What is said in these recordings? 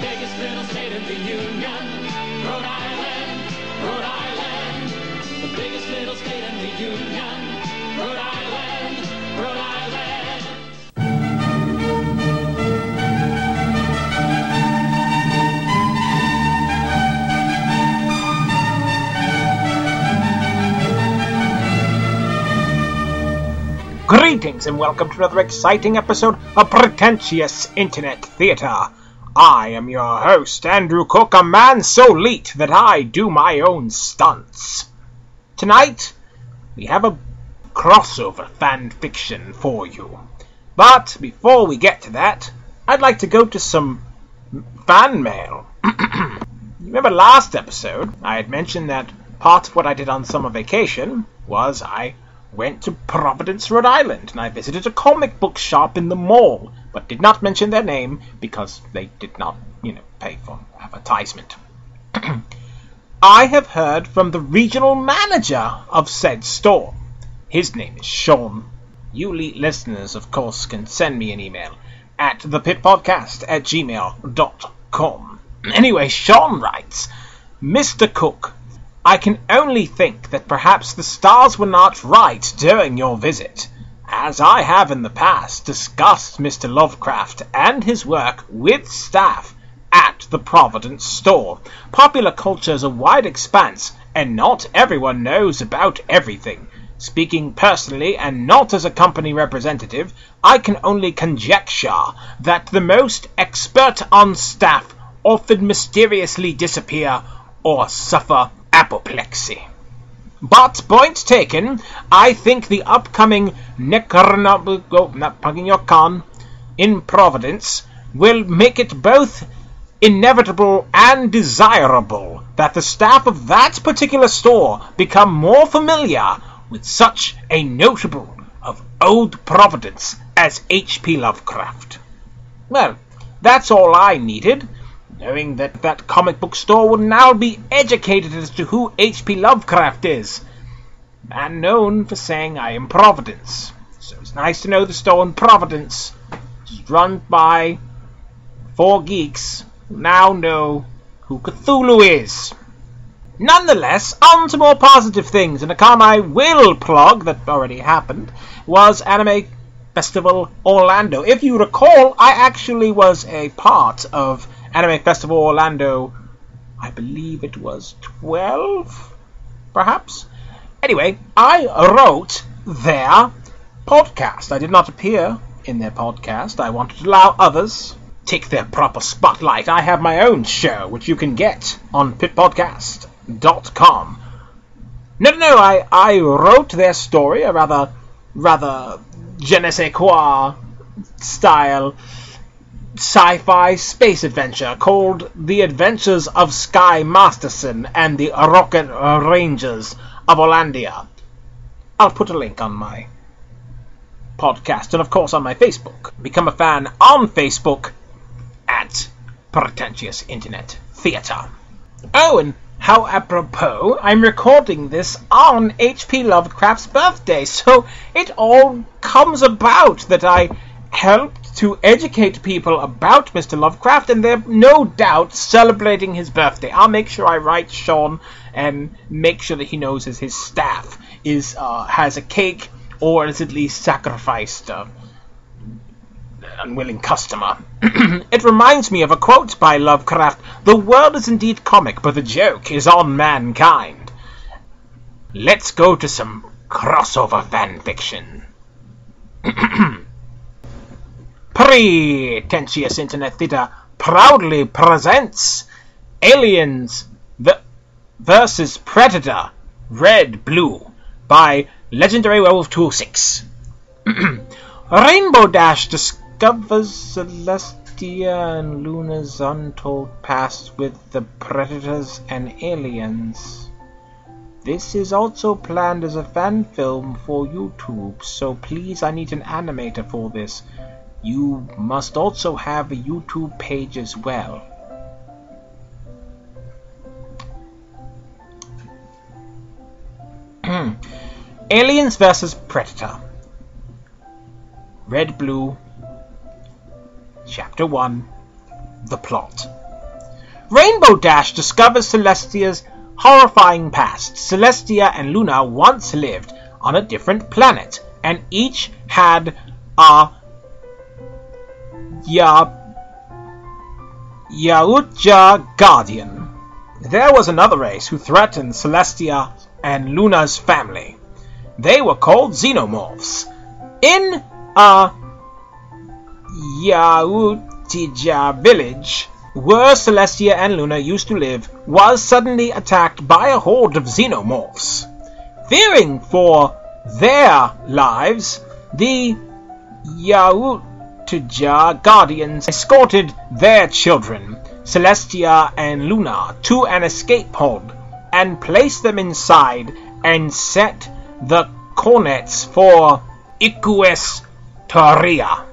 biggest little state in the union. Rhode Island, Rhode Island, the biggest little state in the union. Rhode Island, Rhode Island. Greetings and welcome to another exciting episode of Pretentious Internet Theatre. I am your host, Andrew Cook, a man so elite that I do my own stunts. Tonight, we have a crossover fan fiction for you. But before we get to that, I'd like to go to some fan mail. Remember last episode, I had mentioned that part of what I did on summer vacation was I went to Providence, Rhode Island, and I visited a comic book shop in the mall, but did not mention their name because they did not, you know, pay for advertisement. I have heard from the regional manager of said store. His name is Sean. You listeners, of course, can send me an email at thepitpodcast at gmail.com. Anyway, Sean writes, Mr. Cook, I can only think that perhaps the stars were not right during your visit, as I have in the past discussed Mr. Lovecraft and his work with staff at the Providence store. Popular culture is a wide expanse, and not everyone knows about everything. Speaking personally and not as a company representative, I can only conjecture that the most expert on staff often mysteriously disappear or suffer apoplexy. But, point taken, I think the upcoming Necronomicon oh, in Providence will make it both inevitable and desirable that the staff of that particular store become more familiar with such a notable of old Providence as H.P. Lovecraft. Well, that's all I needed knowing that that comic book store would now be educated as to who H.P. Lovecraft is. Man known for saying I am Providence. So it's nice to know the store in Providence is run by four geeks who now know who Cthulhu is. Nonetheless, on to more positive things, and a con I will plug that already happened was Anime Festival Orlando. If you recall, I actually was a part of Anime Festival Orlando, I believe it was 12, perhaps? Anyway, I wrote their podcast. I did not appear in their podcast. I wanted to allow others take their proper spotlight. I have my own show, which you can get on pitpodcast.com. No, no, no, I, I wrote their story, a rather, rather je ne sais quoi style sci-fi space adventure called The Adventures of Sky Masterson and the Rocket Rangers of Orlandia. I'll put a link on my podcast and of course on my Facebook. Become a fan on Facebook at Pretentious Internet Theatre. Oh, and how apropos, I'm recording this on H.P. Lovecraft's birthday, so it all comes about that I helped to educate people about Mr. Lovecraft, and they're no doubt celebrating his birthday. I'll make sure I write Sean and make sure that he knows his staff is uh, has a cake or is at least sacrificed uh, unwilling customer. it reminds me of a quote by Lovecraft The world is indeed comic, but the joke is on mankind. Let's go to some crossover fan fiction. Pretentious Internet Theatre proudly presents Aliens vs. Predator Red Blue by Legendary Werewolf 206. Rainbow Dash discovers Celestia and Luna's untold past with the Predators and Aliens. This is also planned as a fan film for YouTube, so please I need an animator for this. You must also have a YouTube page as well. Aliens vs. Predator. Red Blue. Chapter 1. the plot. Rainbow Dash discovers Celestia's horrifying past. Celestia and Luna once lived on a different planet, and each had a Ya Yautja Guardian. There was another race who threatened Celestia and Luna's family. They were called Xenomorphs. In a Yautja village, where Celestia and Luna used to live, was suddenly attacked by a horde of Xenomorphs. Fearing for their lives, the Yautja guardians escorted their children, Celestia and Luna, to an escape pod and placed them inside and set the cornets for Iquus Toria.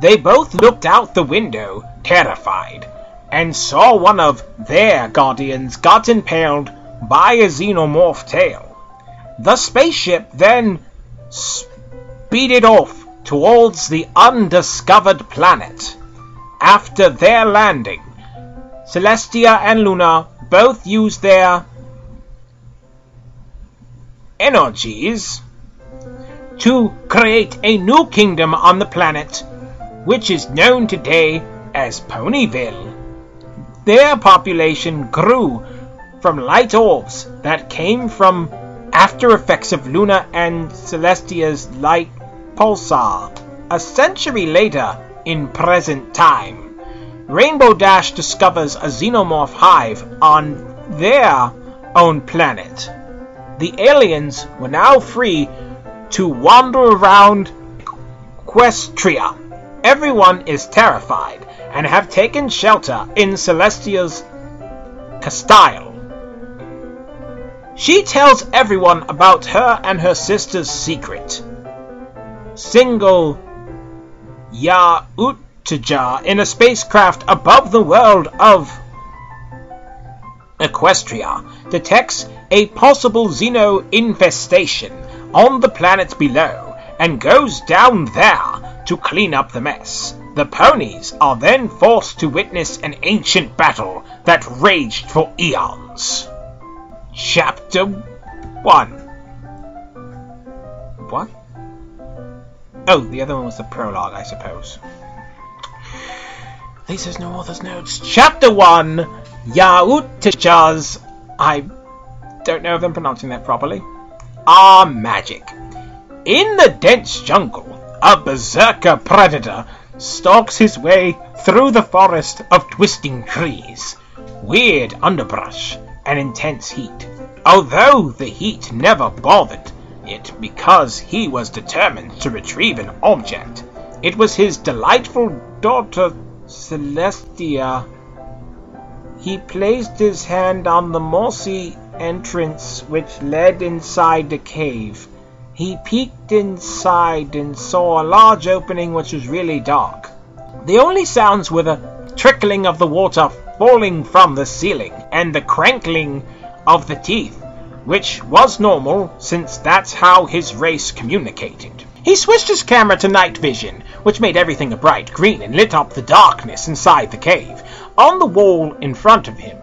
They both looked out the window, terrified, and saw one of their guardians got impaled by a xenomorph tail. The spaceship then speeded off towards the undiscovered planet. After their landing, Celestia and Luna both used their energies to create a new kingdom on the planet, which is known today as Ponyville. Their population grew from light orbs that came from after effects of Luna and Celestia's light pulsar. A century later, in present time, Rainbow Dash discovers a xenomorph hive on their own planet. The aliens were now free to wander around Equestria. Everyone is terrified and have taken shelter in Celestia's Castile. She tells everyone about her and her sister's secret. Single Yautja in a spacecraft above the world of Equestria detects a possible xeno infestation on the planet below and goes down there to clean up the mess. The ponies are then forced to witness an ancient battle that raged for eons. Chapter 1 What? Oh, the other one was the prologue, I suppose. This is no author's notes. Chapter 1 Yautjas. I don't know if I'm pronouncing that properly. Are magic. In the dense jungle, a berserker predator stalks his way through the forest of twisting trees, weird underbrush, and intense heat. Although the heat never bothered it because he was determined to retrieve an object, it was his delightful daughter Celestia. He placed his hand on the mossy entrance which led inside the cave. He peeked inside and saw a large opening which was really dark. The only sounds were the trickling of the water falling from the ceiling and the crankling of the teeth, which was normal since that's how his race communicated. He switched his camera to night vision, which made everything a bright green and lit up the darkness inside the cave. On the wall in front of him,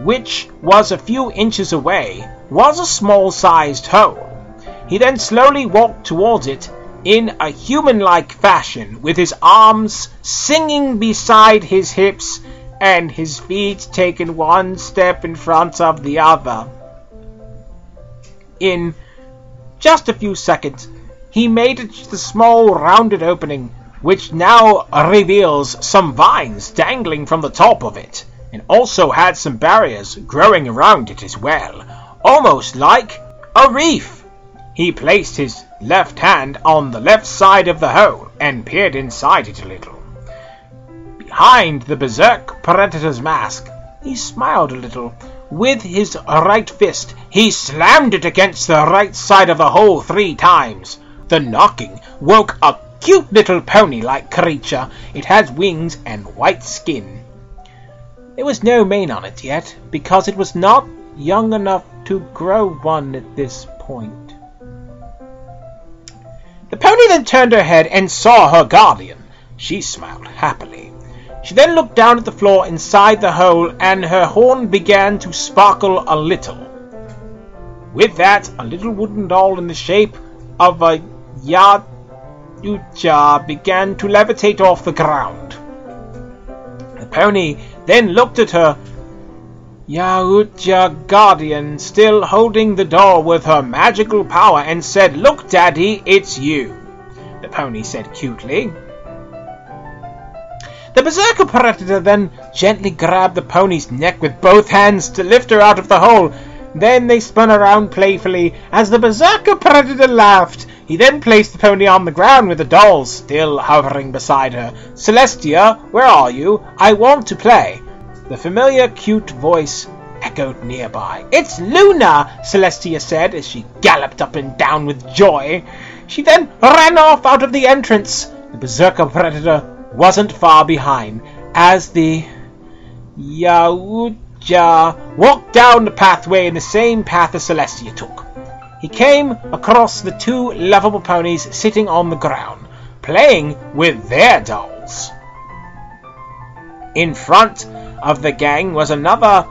which was a few inches away, was a small sized hole. He then slowly walked towards it in a human like fashion, with his arms singing beside his hips and his feet taken one step in front of the other. In just a few seconds, he made it to the small rounded opening, which now reveals some vines dangling from the top of it, and also had some barriers growing around it as well, almost like a reef. He placed his left hand on the left side of the hole and peered inside it a little. Behind the berserk predator's mask, he smiled a little. With his right fist, he slammed it against the right side of the hole three times. The knocking woke a cute little pony-like creature. It has wings and white skin. There was no mane on it yet, because it was not young enough to grow one at this point. The pony then turned her head and saw her guardian. She smiled happily. She then looked down at the floor inside the hole, and her horn began to sparkle a little. With that, a little wooden doll in the shape of a Yautja began to levitate off the ground. The pony then looked at her Yautja guardian, still holding the doll with her magical power, and said, Look, Daddy, it's you. The pony said cutely. The Berserker Predator then gently grabbed the pony's neck with both hands to lift her out of the hole. Then they spun around playfully as the Berserker Predator laughed. He then placed the pony on the ground with the dolls still hovering beside her. Celestia, where are you? I want to play. The familiar cute voice echoed nearby. It's Luna, Celestia said as she galloped up and down with joy. She then ran off out of the entrance. The Berserker Predator wasn't far behind as the Yautja walked down the pathway in the same path as Celestia took. He came across the two lovable ponies sitting on the ground, playing with their dolls. In front of the gang was another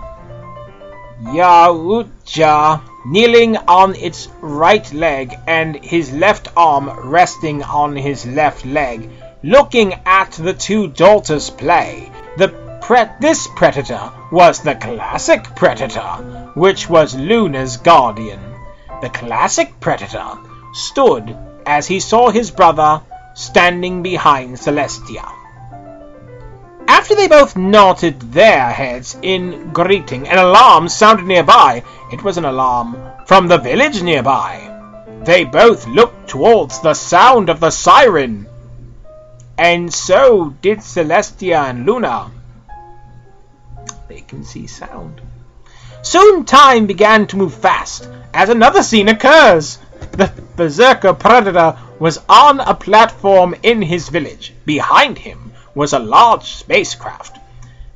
Yautja kneeling on its right leg and his left arm resting on his left leg, looking at the two daughters play. The pre- this predator was the classic predator, which was Luna's guardian. The classic predator stood as he saw his brother standing behind Celestia. After they both nodded their heads in greeting, an alarm sounded nearby. It was an alarm from the village nearby. They both looked towards the sound of the siren. And so did Celestia and Luna. They can see sound. Soon time began to move fast, as another scene occurs. The Berserker Predator was on a platform in his village. Behind him was a large spacecraft.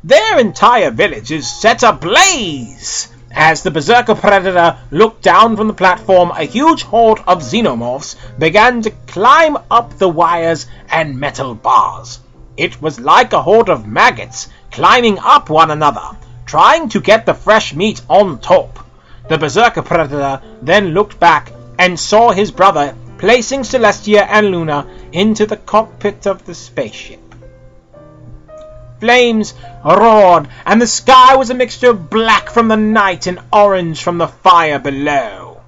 Their entire village is set ablaze! As the Berserker Predator looked down from the platform, a huge horde of xenomorphs began to climb up the wires and metal bars. It was like a horde of maggots climbing up one another, trying to get the fresh meat on top. The Berserker Predator then looked back and saw his brother placing Celestia and Luna into the cockpit of the spaceship. Flames roared, and the sky was a mixture of black from the night and orange from the fire below.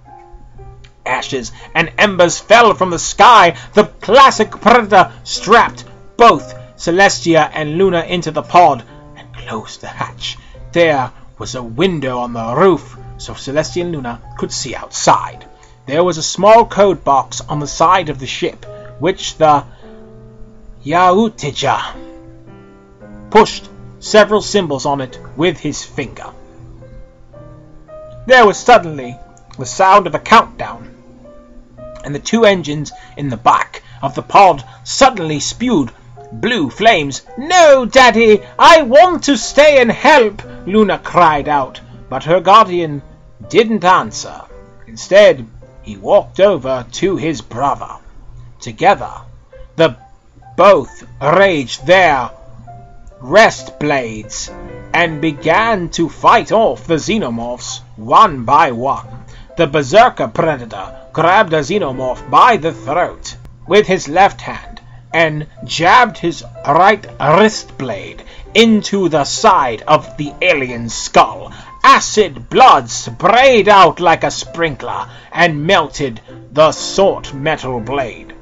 Ashes and embers fell from the sky. The classic predator strapped both Celestia and Luna into the pod and closed the hatch. There was a window on the roof, so Celestia and Luna could see outside. There was a small code box on the side of the ship, which the Yautja pushed several symbols on it with his finger. There was suddenly the sound of a countdown, and the two engines in the back of the pod suddenly spewed blue flames. No, Daddy, I want to stay and help, Luna cried out, but her guardian didn't answer. Instead, he walked over to his brother. Together, the both raged their wrist blades and began to fight off the xenomorphs one by one. The berserker predator grabbed a xenomorph by the throat with his left hand and jabbed his right wrist blade into the side of the alien's skull. Acid blood sprayed out like a sprinkler and melted the sought metal blade.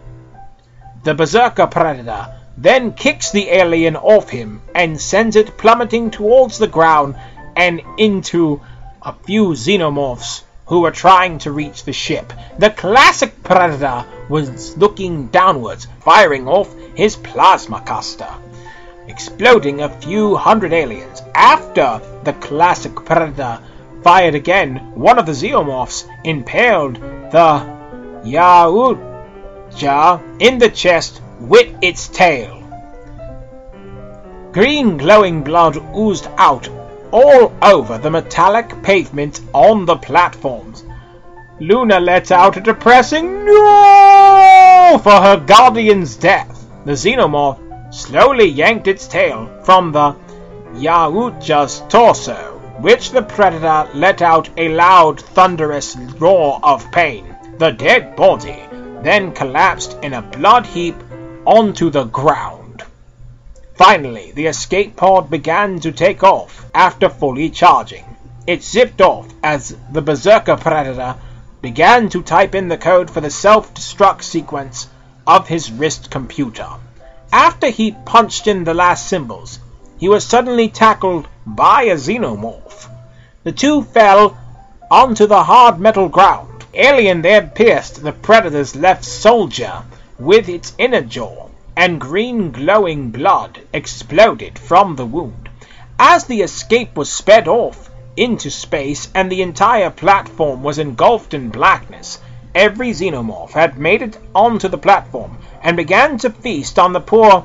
The berserker predator then kicks the alien off him and sends it plummeting towards the ground and into a few xenomorphs who were trying to reach the ship. The classic Predator was looking downwards, firing off his plasma caster, exploding a few hundred aliens. After the classic Predator fired again, one of the xenomorphs impaled the Yautja in the chest with its tail. Green glowing blood oozed out all over the metallic pavement on the platforms. Luna let out a depressing no for her guardian's death. The xenomorph slowly yanked its tail from the Yautja's torso, which the predator let out a loud, thunderous roar of pain. The dead body then collapsed in a blood heap onto the ground. Finally, the escape pod began to take off after fully charging. It zipped off as the Berserker Predator began to type in the code for the self-destruct sequence of his wrist computer. After he punched in the last symbols, he was suddenly tackled by a xenomorph. The two fell onto the hard metal ground. Alien there pierced the predator's left soldier with its inner jaw, and green glowing blood exploded from the wound. As the escape was sped off into space and the entire platform was engulfed in blackness, every xenomorph had made it onto the platform and began to feast on the poor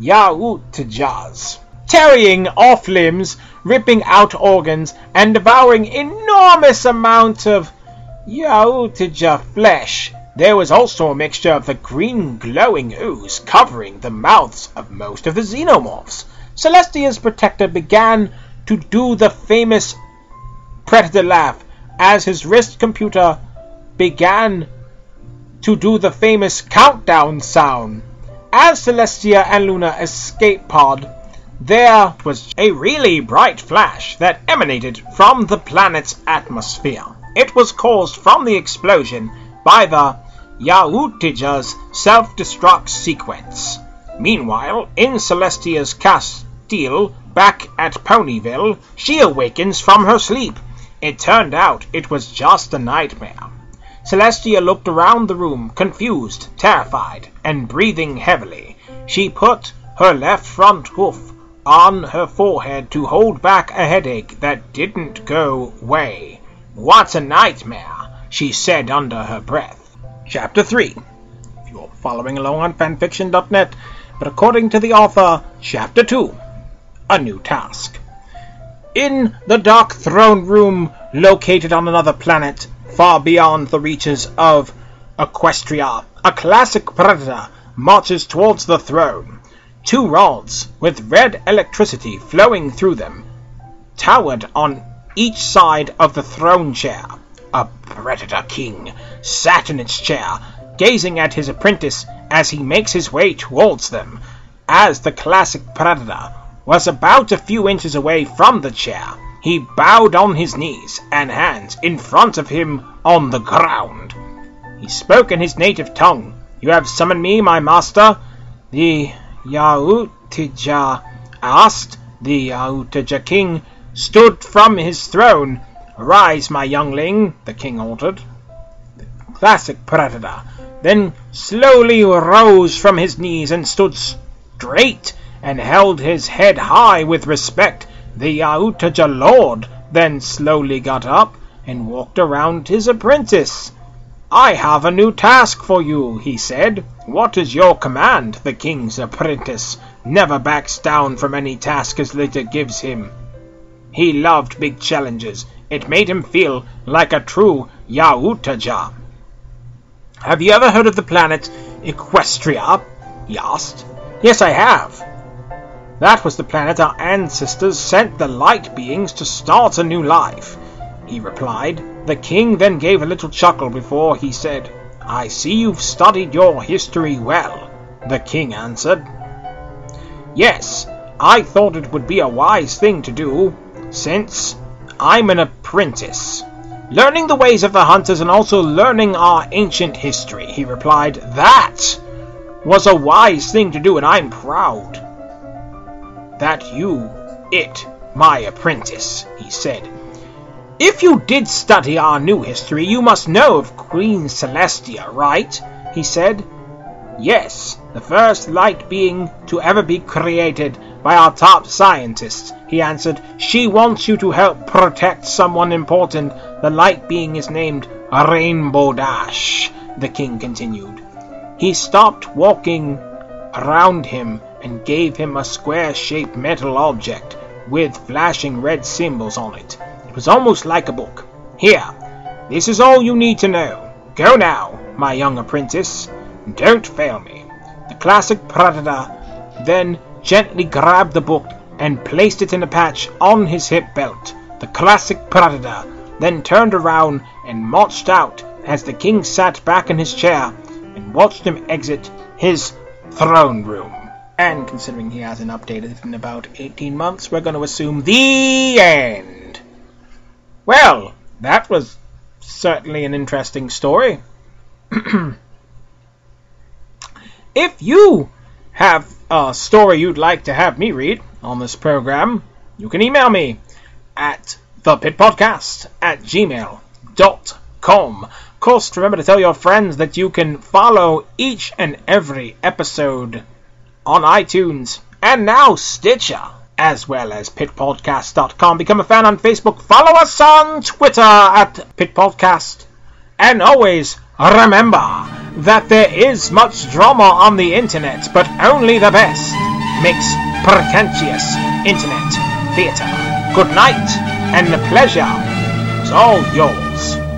Yautjas, tearing off limbs, ripping out organs, and devouring enormous amounts of Yautja flesh. There was also a mixture of the green glowing ooze covering the mouths of most of the xenomorphs. Celestia's protector began to do the famous predator laugh as his wrist computer began to do the famous countdown sound. As Celestia and Luna escaped pod, there was a really bright flash that emanated from the planet's atmosphere. It was caused from the explosion by the Yautja's self-destruct sequence. Meanwhile, in Celestia's Castile, back at Ponyville, she awakens from her sleep. It turned out it was just a nightmare. Celestia looked around the room, confused, terrified, and breathing heavily. She put her left front hoof on her forehead to hold back a headache that didn't go away. What a nightmare, she said under her breath. Chapter 3. If you're following along on fanfiction.net, but according to the author, Chapter 2. A new task. In the dark throne room located on another planet, far beyond the reaches of Equestria, a classic predator marches towards the throne. Two rods, with red electricity flowing through them, towered on each side of the throne chair. A predator king sat in its chair, gazing at his apprentice as he makes his way towards them. As the classic predator was about a few inches away from the chair, he bowed on his knees and hands in front of him on the ground. He spoke in his native tongue. You have summoned me, my master? The Yautja asked. The Yautja king stood from his throne. Arise, my youngling, the king ordered. The classic predator then slowly rose from his knees and stood straight and held his head high with respect. The Yautja lord then slowly got up and walked around his apprentice. I have a new task for you, he said. What is your command? The king's apprentice never backs down from any task his leader gives him. He loved big challenges. It made him feel like a true Yautja. Have you ever heard of the planet Equestria? he asked. Yes, I have. That was the planet our ancestors sent the light beings to start a new life, he replied. The king then gave a little chuckle before he said, I see you've studied your history well, the king answered. Yes, I thought it would be a wise thing to do, since I'm an apprentice. Learning the ways of the hunters and also learning our ancient history, he replied. That was a wise thing to do, and I'm proud that you, it, my apprentice, he said. If you did study our new history, you must know of Queen Celestia, right? he said. Yes, the first light being to ever be created by our top scientists, he answered. She wants you to help protect someone important. The light being is named Rainbow Dash, the king continued. He stopped walking around him and gave him a square-shaped metal object with flashing red symbols on it. It was almost like a book. Here, this is all you need to know. Go now, my young apprentice. Don't fail me. The classic predator then gently grabbed the book and placed it in a patch on his hip belt. The classic Predator then turned around and marched out as the king sat back in his chair and watched him exit his throne room. And considering he hasn't updated it in about 18 months, we're going to assume the end. Well, that was certainly an interesting story. if you have a story you'd like to have me read on this program, you can email me at thepitpodcast at gmail.com. Of course, remember to tell your friends that you can follow each and every episode on iTunes and now Stitcher, as well as pitpodcast.com. Become a fan on Facebook. Follow us on Twitter at pitpodcast. And always remember that there is much drama on the internet, but only the best makes pretentious internet theatre. Good night, and the pleasure is all yours.